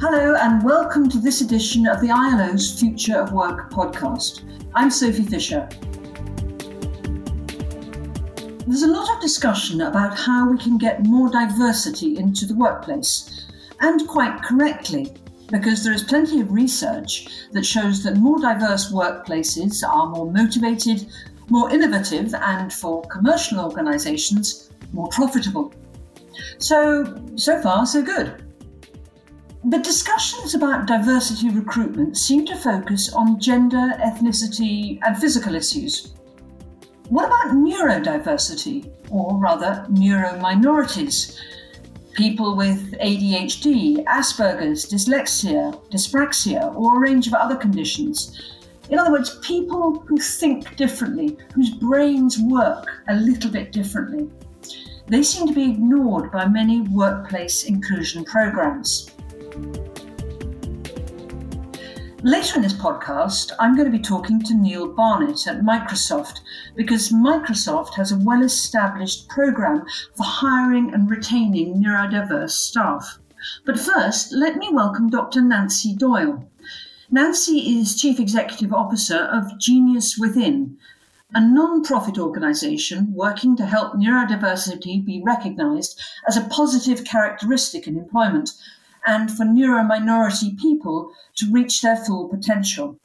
Hello, and welcome to this edition of the ILO's Future of Work podcast. I'm Sophie Fisher. There's a lot of discussion about how we can get more diversity into the workplace, and quite correctly, because there is plenty of research that shows that more diverse workplaces are more motivated, more innovative, and for commercial organisations, more profitable. So, so far, so good. But discussions about diversity recruitment seem to focus on gender, ethnicity, and physical issues. What about neurodiversity, or rather, neurominorities? People with ADHD, Asperger's, dyslexia, dyspraxia, or a range of other conditions. In other words, people who think differently, whose brains work a little bit differently. They seem to be ignored by many workplace inclusion programs. Later in this podcast, I'm going to be talking to Neil Barnett at Microsoft because Microsoft has a well established program for hiring and retaining neurodiverse staff. But first, let me welcome Dr. Nancy Doyle. Nancy is Chief Executive Officer of Genius Within, a non profit organisation working to help neurodiversity be recognised as a positive characteristic in employment and for neurominority people to reach their full potential.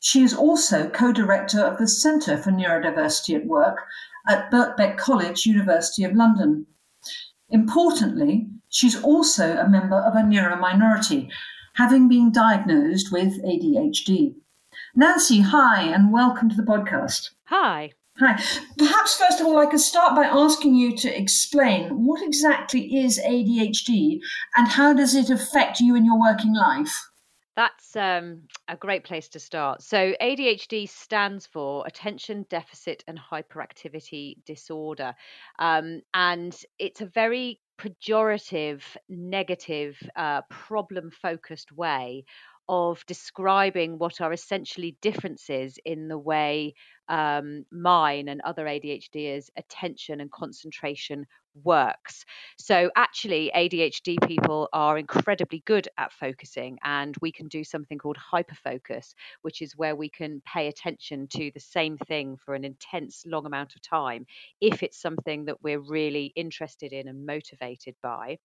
She is also co director of the Centre for Neurodiversity at Work at Birkbeck College, University of London. Importantly, she's also a member of a neurominority, having been diagnosed with ADHD. Nancy, hi, and welcome to the podcast. Hi. Hi. Perhaps first of all, I could start by asking you to explain what exactly is ADHD and how does it affect you in your working life? That's um, a great place to start. So, ADHD stands for Attention Deficit and Hyperactivity Disorder. Um, and it's a very pejorative, negative, uh, problem focused way of describing what are essentially differences in the way um, mine and other ADHDers attention and concentration works. So, actually, ADHD people are incredibly good at focusing, and we can do something called hyperfocus, which is where we can pay attention to the same thing for an intense, long amount of time if it's something that we're really interested in and motivated by.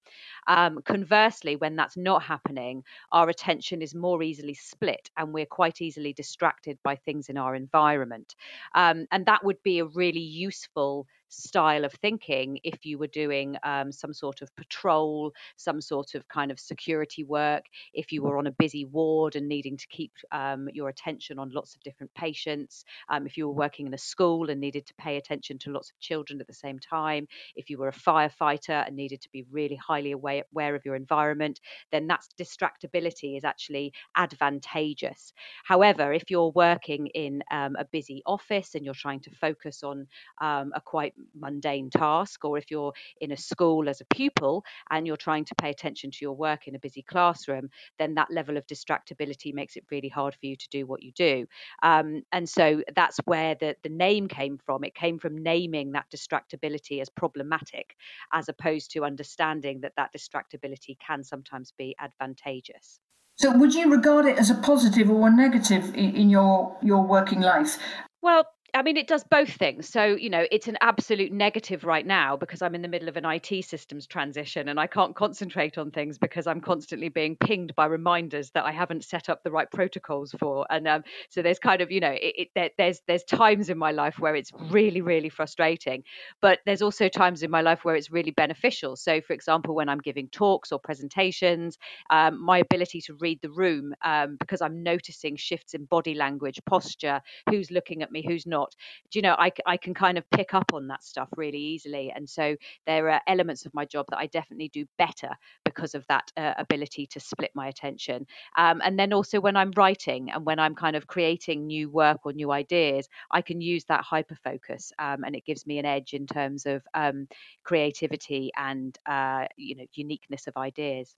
Um, conversely, when that's not happening, our attention is more easily split and we're quite easily distracted by things in our environment. Um, and that would be a really useful style of thinking if you were doing um, some sort of patrol, some sort of kind of security work, if you were on a busy ward and needing to keep um, your attention on lots of different patients, um, if you were working in a school and needed to pay attention to lots of children at the same time, if you were a firefighter and needed to be really highly aware, aware of your environment, then that distractibility is actually advantageous. However, if you're working in um, a busy office and you're trying to focus on um, a quite mundane task, or if you're in a school as a pupil and you're trying to pay attention to your work in a busy classroom, then that level of distractibility makes it really hard for you to do what you do. Um, and so that's where the, the name came from. It came from naming that distractibility as problematic, as opposed to understanding that that distractibility can sometimes be advantageous. So, would you regard it as a positive or a negative in, in your your working life? Well, I mean, it does both things. So, you know, it's an absolute negative right now because I'm in the middle of an IT systems transition and I can't concentrate on things because I'm constantly being pinged by reminders that I haven't set up the right protocols for. And um, so there's kind of, you know, it, it, there's there's times in my life where it's really really frustrating, but there's also times in my life where it's really beneficial. So, for example, when I'm giving talks or presentations, um, my ability to read the room um, because I'm noticing shifts in body language, posture, who's looking at me, who's not not do you know I, I can kind of pick up on that stuff really easily. And so there are elements of my job that i definitely do better because of that uh, ability to split my attention. Um, and then also when i'm writing and when i'm kind of creating new work or new ideas i can use that hyper focus um, and it gives me an edge in terms of um, creativity and uh, you know uniqueness of ideas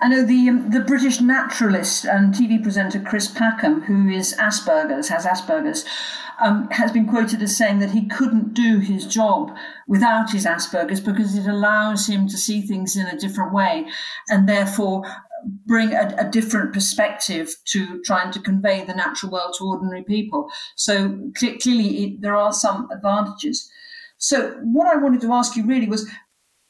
I know the um, the British naturalist and TV presenter Chris Packham, who is Asperger's, has Asperger's, um, has been quoted as saying that he couldn't do his job without his Asperger's because it allows him to see things in a different way, and therefore bring a, a, different perspective to trying to convey the natural world to ordinary people. So clearly, it, there are some advantages. So, what I wanted to ask you really was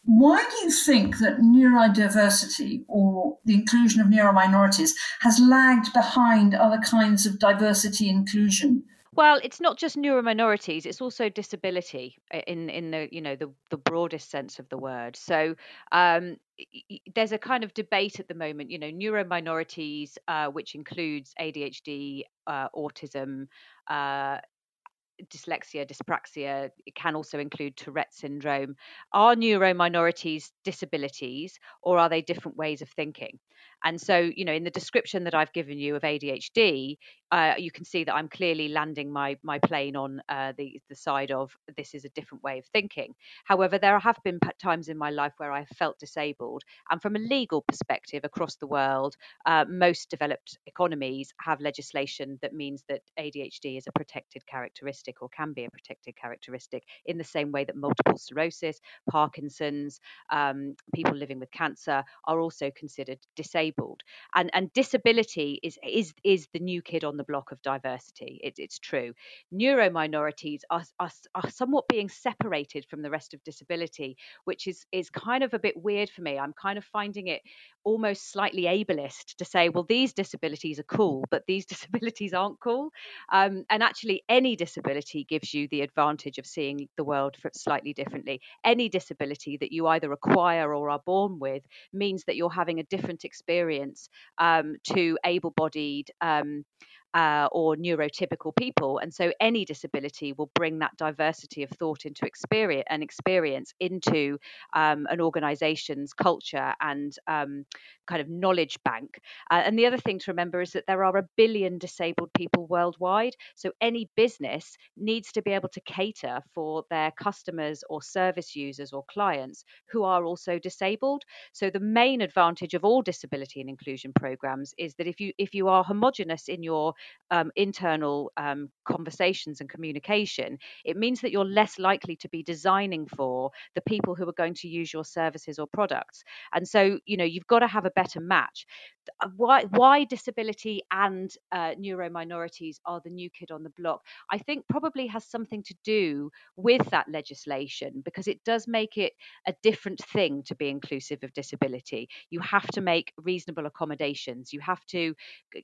why do you think that neurodiversity or the inclusion of neurominorities has lagged behind other kinds of diversity inclusion? Well, it's not just neurominorities; it's also disability in in the you know the the broadest sense of the word. So um, there's a kind of debate at the moment. You know, neurominorities, uh, which includes ADHD, uh, autism, uh, dyslexia, dyspraxia, it can also include Tourette syndrome. Are neurominorities disabilities or are they different ways of thinking? And so, you know, in the description that I've given you of ADHD, uh, you can see that I'm clearly landing my my plane on uh, the the side of this is a different way of thinking. However, there have been times in my life where I felt disabled, and from a legal perspective across the world, uh, most developed economies have legislation that means that ADHD is a protected characteristic or can be a protected characteristic in the same way that multiple sclerosis, Parkinson's, um, people living with cancer are also considered disabled, and and disability is is is the new kid on the block of diversity. It, it's true. Neurominorities are, are, are somewhat being separated from the rest of disability, which is, is kind of a bit weird for me. I'm kind of finding it almost slightly ableist to say, well, these disabilities are cool, but these disabilities aren't cool. Um, and actually, any disability gives you the advantage of seeing the world slightly differently. Any disability that you either acquire or are born with means that you're having a different experience um, to able bodied. Um, uh, or neurotypical people. And so any disability will bring that diversity of thought into experience and experience into um, an organization's culture and um, kind of knowledge bank. Uh, and the other thing to remember is that there are a billion disabled people worldwide. So any business needs to be able to cater for their customers or service users or clients who are also disabled. So the main advantage of all disability and inclusion programs is that if you if you are homogenous in your um, internal um, conversations and communication, it means that you're less likely to be designing for the people who are going to use your services or products. And so, you know, you've got to have a better match. Uh, why, why disability and uh, neurominorities are the new kid on the block? I think probably has something to do with that legislation because it does make it a different thing to be inclusive of disability. You have to make reasonable accommodations. You have to,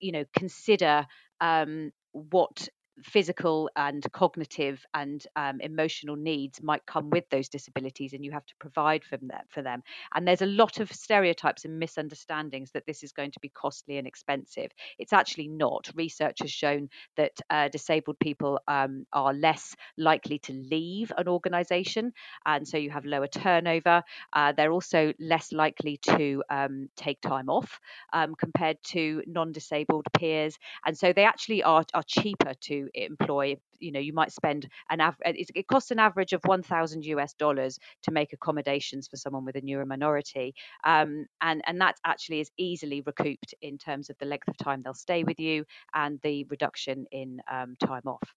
you know, consider um, what physical and cognitive and um, emotional needs might come with those disabilities and you have to provide for them, for them. And there's a lot of stereotypes and misunderstandings that this is going to be costly and expensive. It's actually not. Research has shown that uh, disabled people um, are less likely to leave an organization and so you have lower turnover. Uh, they're also less likely to um, take time off um, compared to non-disabled peers. And so they actually are, are cheaper to employ you know you might spend an average it costs an average of 1000 us dollars to make accommodations for someone with a neurominority um, and and that actually is easily recouped in terms of the length of time they'll stay with you and the reduction in um, time off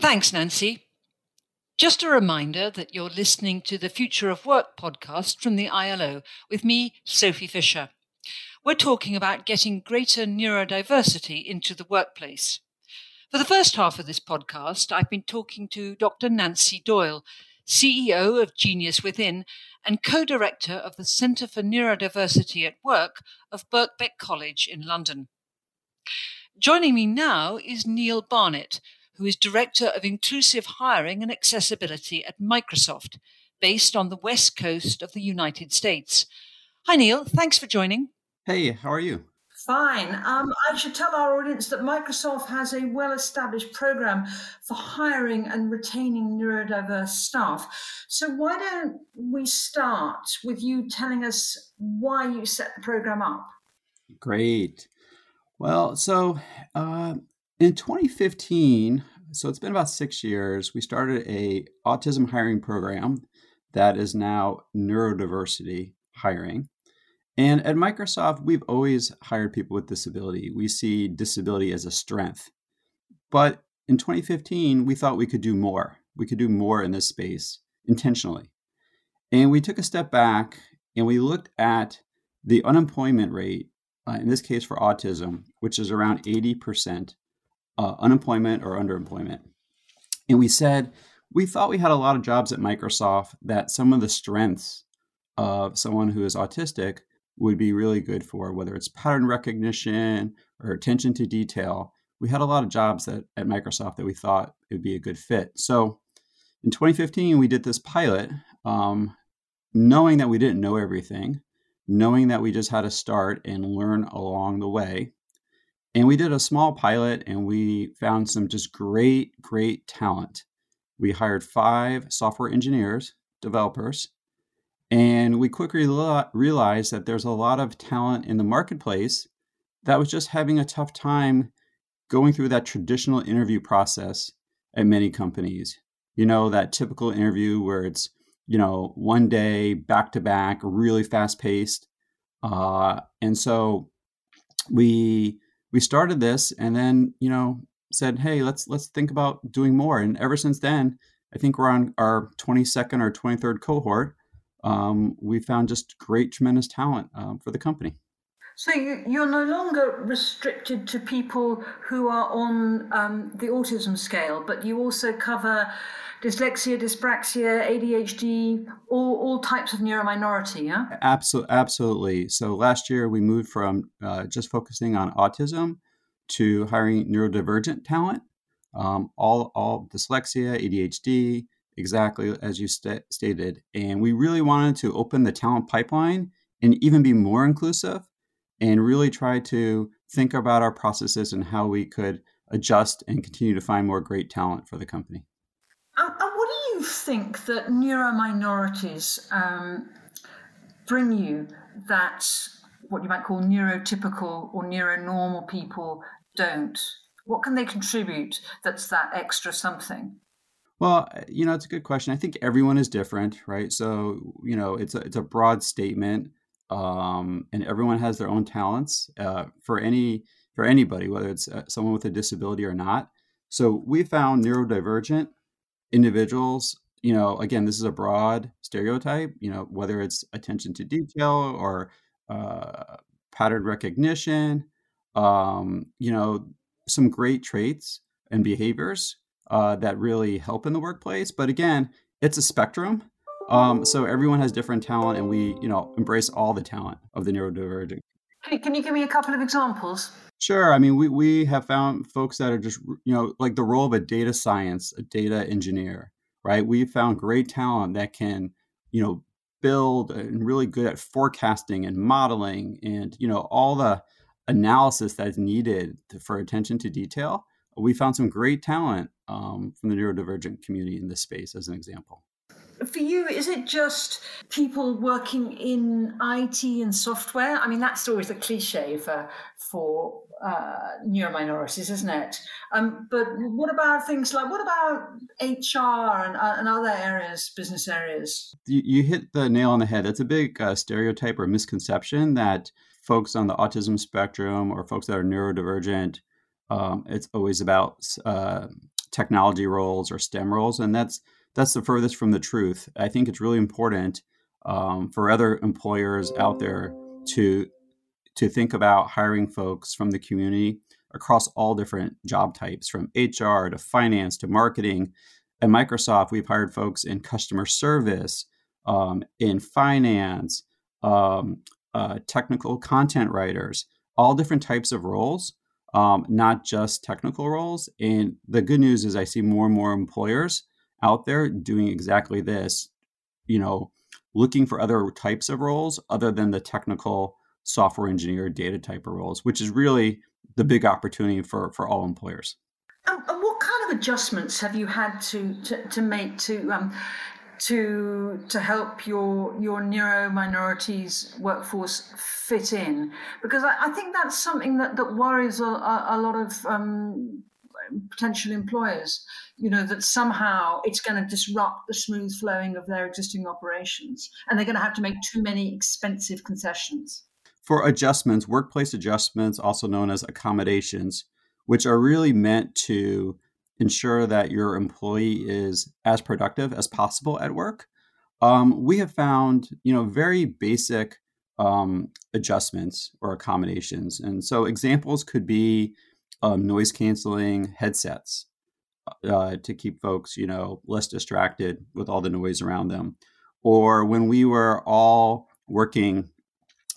thanks nancy just a reminder that you're listening to the Future of Work podcast from the ILO with me, Sophie Fisher. We're talking about getting greater neurodiversity into the workplace. For the first half of this podcast, I've been talking to Dr. Nancy Doyle, CEO of Genius Within and co director of the Centre for Neurodiversity at Work of Birkbeck College in London. Joining me now is Neil Barnett, who is Director of Inclusive Hiring and Accessibility at Microsoft, based on the west coast of the United States. Hi, Neil. Thanks for joining. Hey, how are you? Fine. Um, I should tell our audience that Microsoft has a well established program for hiring and retaining neurodiverse staff. So, why don't we start with you telling us why you set the program up? Great. Well, so uh, in 2015, so it's been about six years, we started a autism hiring program that is now neurodiversity hiring. And at Microsoft, we've always hired people with disability. We see disability as a strength. But in 2015, we thought we could do more. We could do more in this space intentionally. And we took a step back and we looked at the unemployment rate uh, in this case for autism, which is around 80% uh, unemployment or underemployment. And we said, we thought we had a lot of jobs at Microsoft that some of the strengths of someone who is autistic would be really good for, whether it's pattern recognition or attention to detail. We had a lot of jobs that, at Microsoft that we thought it would be a good fit. So in 2015, we did this pilot, um, knowing that we didn't know everything, knowing that we just had to start and learn along the way. And we did a small pilot and we found some just great, great talent. We hired five software engineers, developers, and we quickly realized that there's a lot of talent in the marketplace that was just having a tough time going through that traditional interview process at many companies. You know, that typical interview where it's, you know, one day, back to back, really fast paced. Uh, and so we we started this and then you know said hey let's let's think about doing more and ever since then i think we're on our 22nd or 23rd cohort um, we found just great tremendous talent um, for the company so you, are no longer restricted to people who are on um, the autism scale but you also cover dyslexia, dyspraxia, ADHD, all, all types of neurominority, yeah? Absolutely. Absolutely. So last year we moved from uh, just focusing on autism to hiring neurodivergent talent, um, all, all dyslexia, ADHD, exactly as you st- stated. And we really wanted to open the talent pipeline and even be more inclusive and really try to think about our processes and how we could adjust and continue to find more great talent for the company. And, and what do you think that neurominorities um, bring you that what you might call neurotypical or neuronormal people don't? What can they contribute that's that extra something? Well, you know, it's a good question. I think everyone is different, right? So, you know, it's a it's a broad statement, um, and everyone has their own talents uh, for any for anybody, whether it's uh, someone with a disability or not. So, we found neurodivergent individuals you know again this is a broad stereotype you know whether it's attention to detail or uh, pattern recognition um, you know some great traits and behaviors uh, that really help in the workplace but again it's a spectrum um, so everyone has different talent and we you know embrace all the talent of the neurodivergent can you give me a couple of examples Sure. I mean, we, we have found folks that are just, you know, like the role of a data science, a data engineer, right? We've found great talent that can, you know, build and really good at forecasting and modeling and, you know, all the analysis that's needed to, for attention to detail. We found some great talent um, from the neurodivergent community in this space, as an example for you, is it just people working in IT and software? I mean, that's always a cliche for for uh, neurominorities, isn't it? Um, but what about things like what about HR and, uh, and other areas, business areas? You, you, hit the nail on the head. It's a big uh, stereotype or misconception that folks on the autism spectrum or folks that are neurodivergent, um, it's always about uh, technology roles or STEM roles, and that's that's the furthest from the truth. I think it's really important um, for other employers out there to to think about hiring folks from the community across all different job types, from HR to finance to marketing. At Microsoft, we've hired folks in customer service, um, in finance, um, uh, technical content writers, all different types of roles, um, not just technical roles. And the good news is, I see more and more employers out there doing exactly this, you know, looking for other types of roles other than the technical software engineer data type of roles, which is really the big opportunity for, for all employers. And, what kind of adjustments have you had to, to, to make to um, to to help your your neuro minorities workforce fit in? Because I, I think that's something that, that worries a, a, lot of um, potential employers, you know, that somehow it's going to disrupt the smooth flowing of their existing operations and they're going to have to make too many expensive concessions. For adjustments, workplace adjustments, also known as accommodations, which are really meant to ensure that your employee is as productive as possible at work. Um, we have found, you know, very basic um, adjustments or accommodations. And so examples could be um, noise canceling headsets uh, to keep folks, you know, less distracted with all the noise around them. Or when we were all working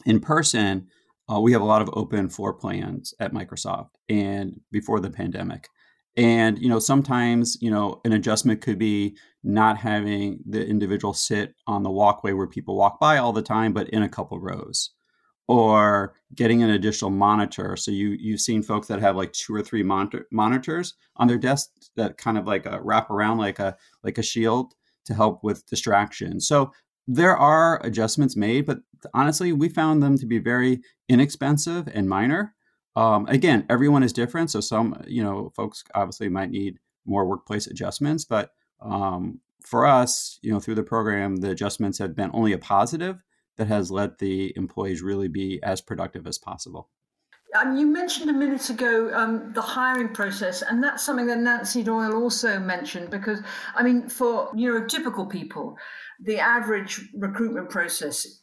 in person, uh, we have a lot of open floor plans at Microsoft and before the pandemic. And, you know, sometimes, you know, an adjustment could be not having the individual sit on the walkway where people walk by all the time, but in a couple rows or getting an additional monitor. So you you've seen folks that have like two or three monitor, monitors on their desk that kind of like a wrap around like a like a shield to help with distraction. So there are adjustments made, but honestly, we found them to be very inexpensive and minor. Um, again, everyone is different, so some you know folks obviously might need more workplace adjustments, but um, for us, you know, through the program, the adjustments have been only a positive that has let the employees really be as productive as possible. Um, you mentioned a minute ago um, the hiring process, and that's something that Nancy Doyle also mentioned because, I mean, for neurotypical people, the average recruitment process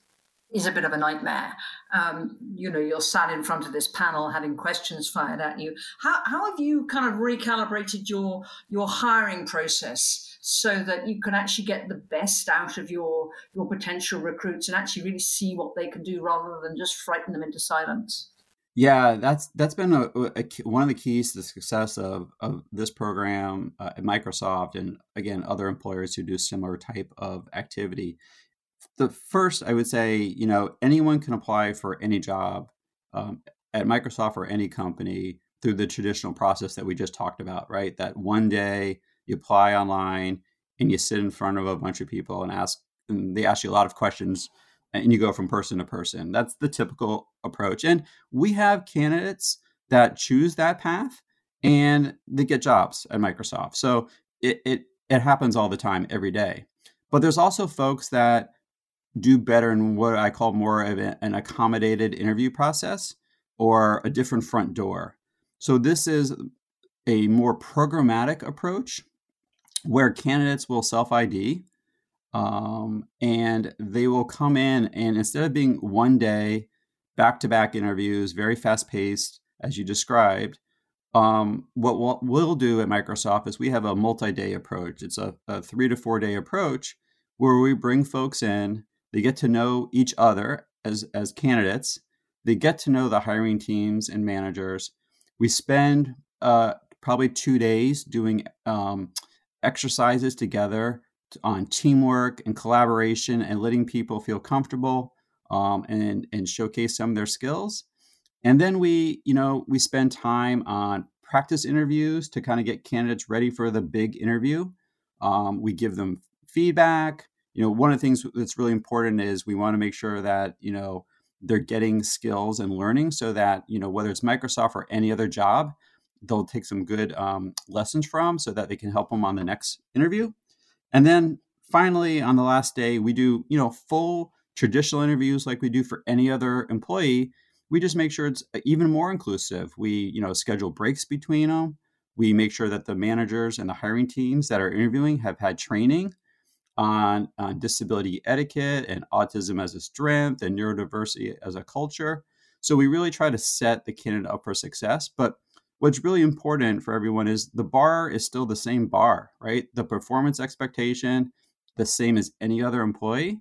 is a bit of a nightmare. Um, you know, you're sat in front of this panel having questions fired at you. How, how have you kind of recalibrated your your hiring process so that you can actually get the best out of your your potential recruits and actually really see what they can do rather than just frighten them into silence? Yeah, that's that's been a, a, one of the keys to the success of of this program uh, at Microsoft, and again, other employers who do similar type of activity the first, I would say, you know, anyone can apply for any job um, at Microsoft or any company through the traditional process that we just talked about, right? That one day you apply online and you sit in front of a bunch of people and ask, and they ask you a lot of questions and you go from person to person. That's the typical approach. And we have candidates that choose that path and they get jobs at Microsoft. So it, it, it happens all the time, every day. But there's also folks that do better in what I call more of an accommodated interview process or a different front door. So, this is a more programmatic approach where candidates will self ID um, and they will come in and instead of being one day back to back interviews, very fast paced, as you described, um, what we'll do at Microsoft is we have a multi day approach. It's a, a three to four day approach where we bring folks in they get to know each other as, as candidates. They get to know the hiring teams and managers. We spend uh, probably two days doing um, exercises together on teamwork and collaboration and letting people feel comfortable um, and, and showcase some of their skills. And then we, you know, we spend time on practice interviews to kind of get candidates ready for the big interview. Um, we give them feedback you know, one of the things that's really important is we want to make sure that, you know, they're getting skills and learning so that, you know, whether it's Microsoft or any other job, they'll take some good um, lessons from so that they can help them on the next interview. And then finally, on the last day, we do, you know, full traditional interviews like we do for any other employee. We just make sure it's uh, even more inclusive. We, you know, schedule breaks between them. We make sure that the managers and the hiring teams that are interviewing have had training on, on disability etiquette and autism as a strength and neurodiversity as a culture. So we really try to set the candidate up for success. But what's really important for everyone is the bar is still the same bar, right? The performance expectation, the same as any other employee.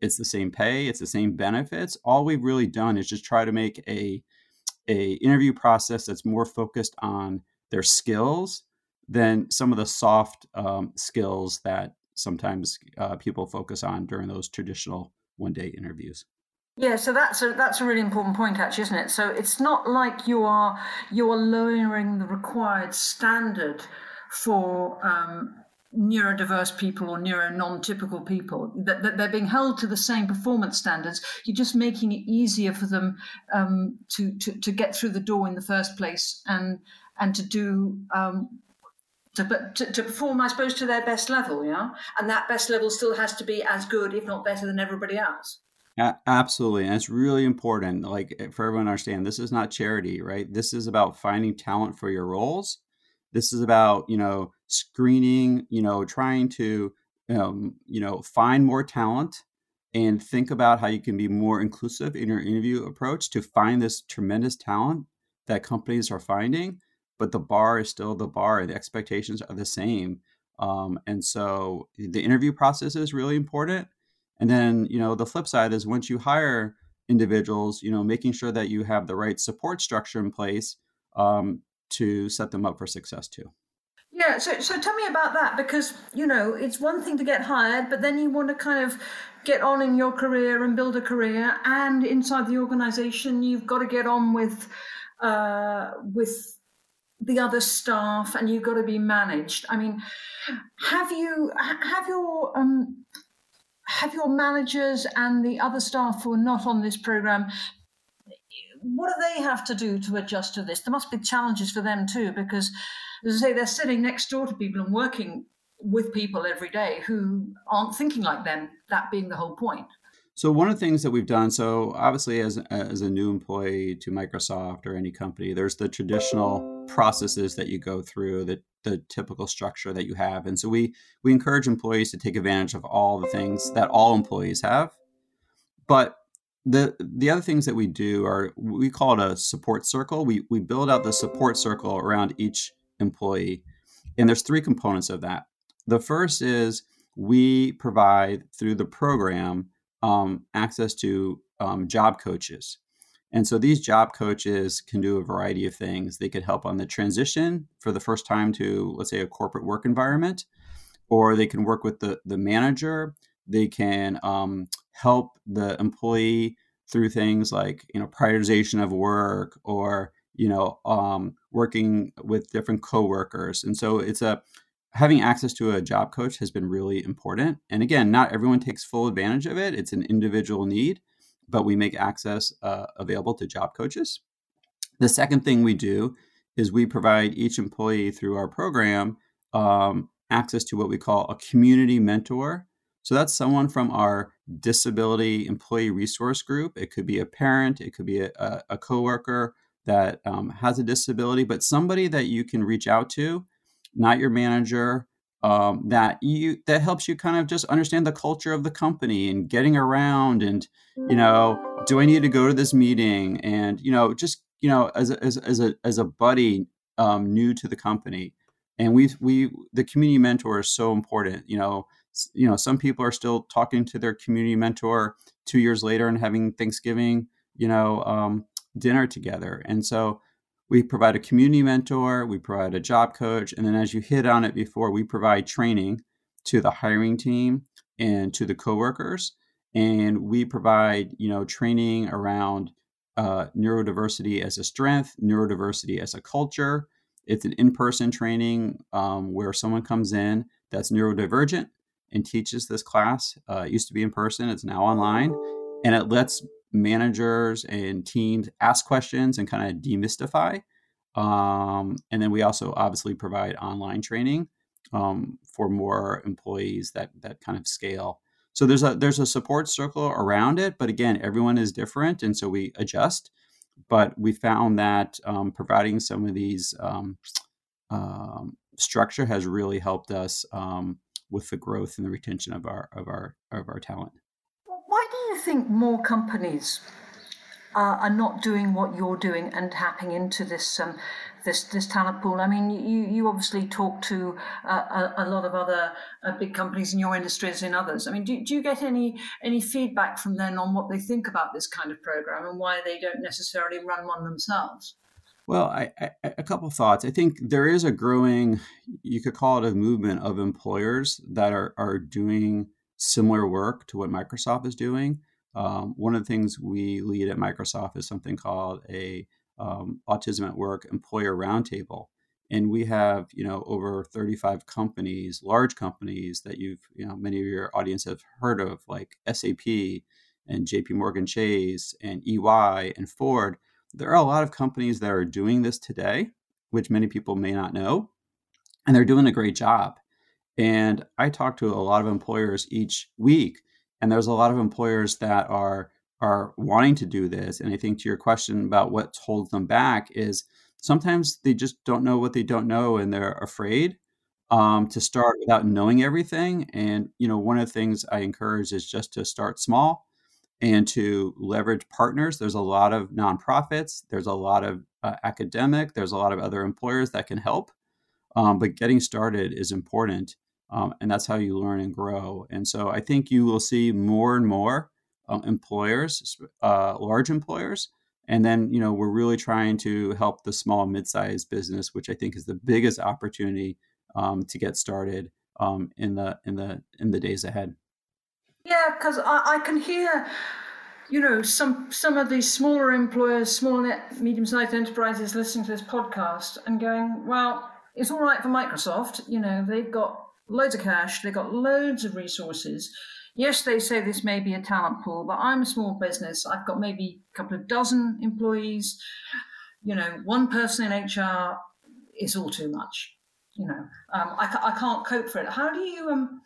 It's the same pay, it's the same benefits. All we've really done is just try to make a a interview process that's more focused on their skills than some of the soft um, skills that sometimes uh, people focus on during those traditional one day interviews. Yeah, so that's a that's a really important point, actually, isn't it? So it's not like you are you are lowering the required standard for um, neurodiverse people or neuro non-typical people that, that, they're being held to the same performance standards you're just making it easier for them um, to, to to get through the door in the first place and and to do um, to, to, to, perform, I suppose, to their best level, yeah? And that best level still has to be as good, if not better, than everybody else. absolutely. And it's really important, like eh, for everyone to understand, this is not charity, right? This is about finding talent for your roles. This is about, you know, screening, you know, trying to, um, you know, find more talent and think about how you can be more inclusive in your interview approach to find this tremendous talent that companies are finding, but the bar is still the bar the expectations are the same. Um, and so the interview process is really important. And then, you know, the flip side is once you hire individuals, you know, making sure that you have the right support structure in place um, to set them up for success too. Yeah, so so tell me about that because you know it's one thing to get hired, but then you want to kind of get on in your career and build a career, and inside the organisation you've got to get on with uh, with the other staff, and you've got to be managed. I mean, have you have your um, have your managers and the other staff who are not on this program what do they have to do to adjust to this? There must be challenges for them too, because as I say, they're sitting next door to people and working with people every day who aren't thinking like them, that being the whole point. So one of the things that we've done, so obviously as, as a new employee to Microsoft or any company, there's the traditional processes that you go through, the, the typical structure that you have. And so we we encourage employees to take advantage of all the things that all employees have. But the the other things that we do are we call it a support circle. We we build out the support circle around each employee. And there's three components of that. The first is we provide through the program um, access to um, job coaches. And so these job coaches can do a variety of things. They could help on the transition for the first time to, let's say, a corporate work environment, or they can work with the, the manager. They can um, help the employee through things like you know prioritization of work or you know um, working with different coworkers and so it's a having access to a job coach has been really important and again not everyone takes full advantage of it it's an individual need but we make access uh, available to job coaches the second thing we do is we provide each employee through our program um, access to what we call a community mentor so that's someone from our disability employee resource group. It could be a parent, it could be a, a, a coworker, that um, has a disability, but somebody that you can reach out to, not your manager, um, that you that helps you kind of just understand the culture of the company and getting around and you know do i need to go to this meeting and you know just you know as a, as, as a as a buddy um, new to the company and we we the community mentor is so important you know you know some people are still talking to their community mentor two years later and having thanksgiving you know um, dinner together. And so we provide a community mentor, we provide a job coach, and then as you hit on it before, we provide training to the hiring team and to the coworkers. And we provide, you know, training around uh, neurodiversity as a strength, neurodiversity as a culture. It's an in-person training um, where someone comes in that's neurodivergent and teaches this class. Uh, it used to be in person; it's now online, and it lets managers and teams ask questions and kind of demystify. Um, and then we also obviously provide online training um, for more employees that that kind of scale. So there's a there's a support circle around it, but again, everyone is different, and so we adjust. But we found that um, providing some of these um, um, structure has really helped us um, with the growth and the retention of our of our of our talent think more companies are not doing what you're doing and tapping into this um, this this talent pool? I mean, you you obviously talk to uh, a, a, lot of other uh, big companies in your industry as in others. I mean, do, do you get any any feedback from them on what they think about this kind of program and why they don't necessarily run one themselves? Well, I, I, a couple thoughts. I think there is a growing, you could call it a movement of employers that are are doing similar work to what Microsoft is doing. Um, one of the things we lead at Microsoft is something called a um, Autism at Work Employer Roundtable, and we have you know over 35 companies, large companies that you've you know many of your audience have heard of, like SAP and J.P. Morgan Chase and EY and Ford. There are a lot of companies that are doing this today, which many people may not know, and they're doing a great job. And I talk to a lot of employers each week, and there's a lot of employers that are are wanting to do this. And I think to your question about what holds them back is sometimes they just don't know what they don't know and they're afraid. um, to start without knowing everything. And you know, one of the things I encourage is just to start small and to leverage partners. There's a lot of nonprofits. There's a lot of uh, academic. There's a lot of other employers that can help. Um, but getting started is important, um, and that's how you learn and grow. And so I think you will see more and more um, employers, uh, large employers, and then you know we're really trying to help the small mid-sized business, which I think is the biggest opportunity um, to get started um, in the in the in the days ahead. Yeah, because I, I can hear you know some some of these smaller employers small net, medium-sized enterprises listening to this podcast and going well it's all right for microsoft you know they've got loads of cash they've got loads of resources. Yes they say this may be a talent pool but i'm a small business. I've got maybe a couple of dozen employees. You know one person in hr is all too much you know. Um, I, I can't cope for it. How do you um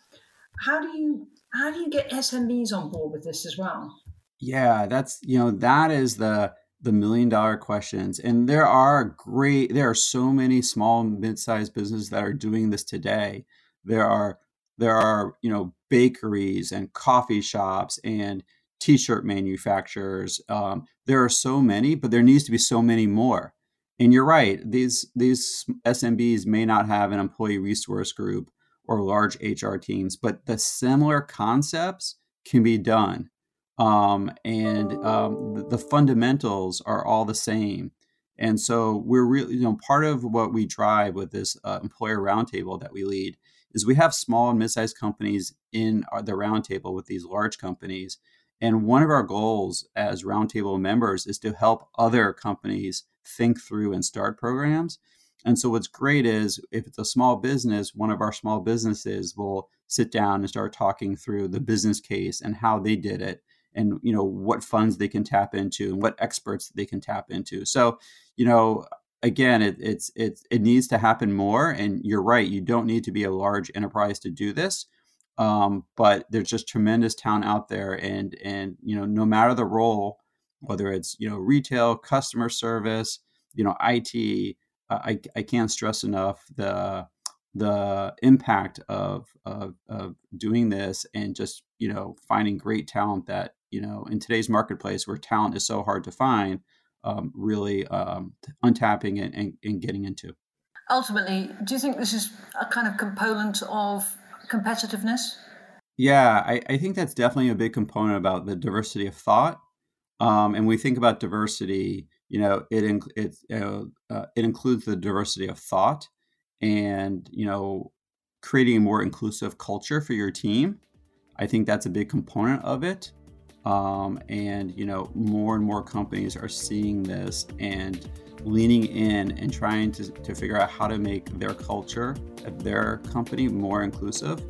how do you how do you get SMBs on board with this as well? Yeah, that's you know that is the the million dollar questions, and there are great there are so many small mid sized businesses that are doing this today. There are there are you know bakeries and coffee shops and t-shirt manufacturers. Um, there are so many, but there needs to be so many more. And you're right; these these SMBs may not have an employee resource group or large HR teams, but the similar concepts can be done. Um, and um, the, fundamentals are all the same. And so we're really, you know, part of what we drive with this uh, employer roundtable that we lead is we have small and mid-sized companies in our, the roundtable with these large companies. And one of our goals as roundtable members is to help other companies think through and start programs. And so what's great is if it's a small business, one of our small businesses will sit down and start talking through the business case and how they did it and you know what funds they can tap into and what experts they can tap into. So, you know, again, it, it's it it needs to happen more. And you're right, you don't need to be a large enterprise to do this. Um, but there's just tremendous talent out there, and and you know, no matter the role, whether it's you know retail, customer service, you know, IT, I, I can't stress enough the the impact of, of, of doing this and just you know finding great talent that you know in today's marketplace where talent is so hard to find um, really um, untapping it and, and getting into. Ultimately do you think this is a kind of component of competitiveness? Yeah I, I think that's definitely a big component about the diversity of thought. Um, and we think about diversity you know it it uh, it includes the diversity of thought and you know creating a more inclusive culture for your team. I think that's a big component of it um, and you know more and more companies are seeing this and leaning in and trying to, to figure out how to make their culture at their company more inclusive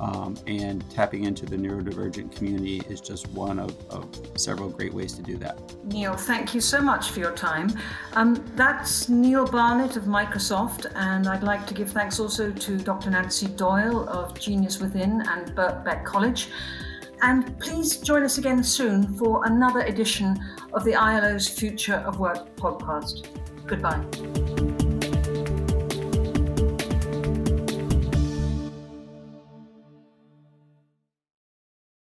um, and tapping into the neurodivergent community is just one of, of, several great ways to do that. Neil, thank you so much for your time. Um, that's Neil Barnett of Microsoft, and I'd like to give thanks also to Dr. Nancy Doyle of Genius Within and Birkbeck College. And please join us again soon for another edition of the ILO's Future of Work podcast. Goodbye.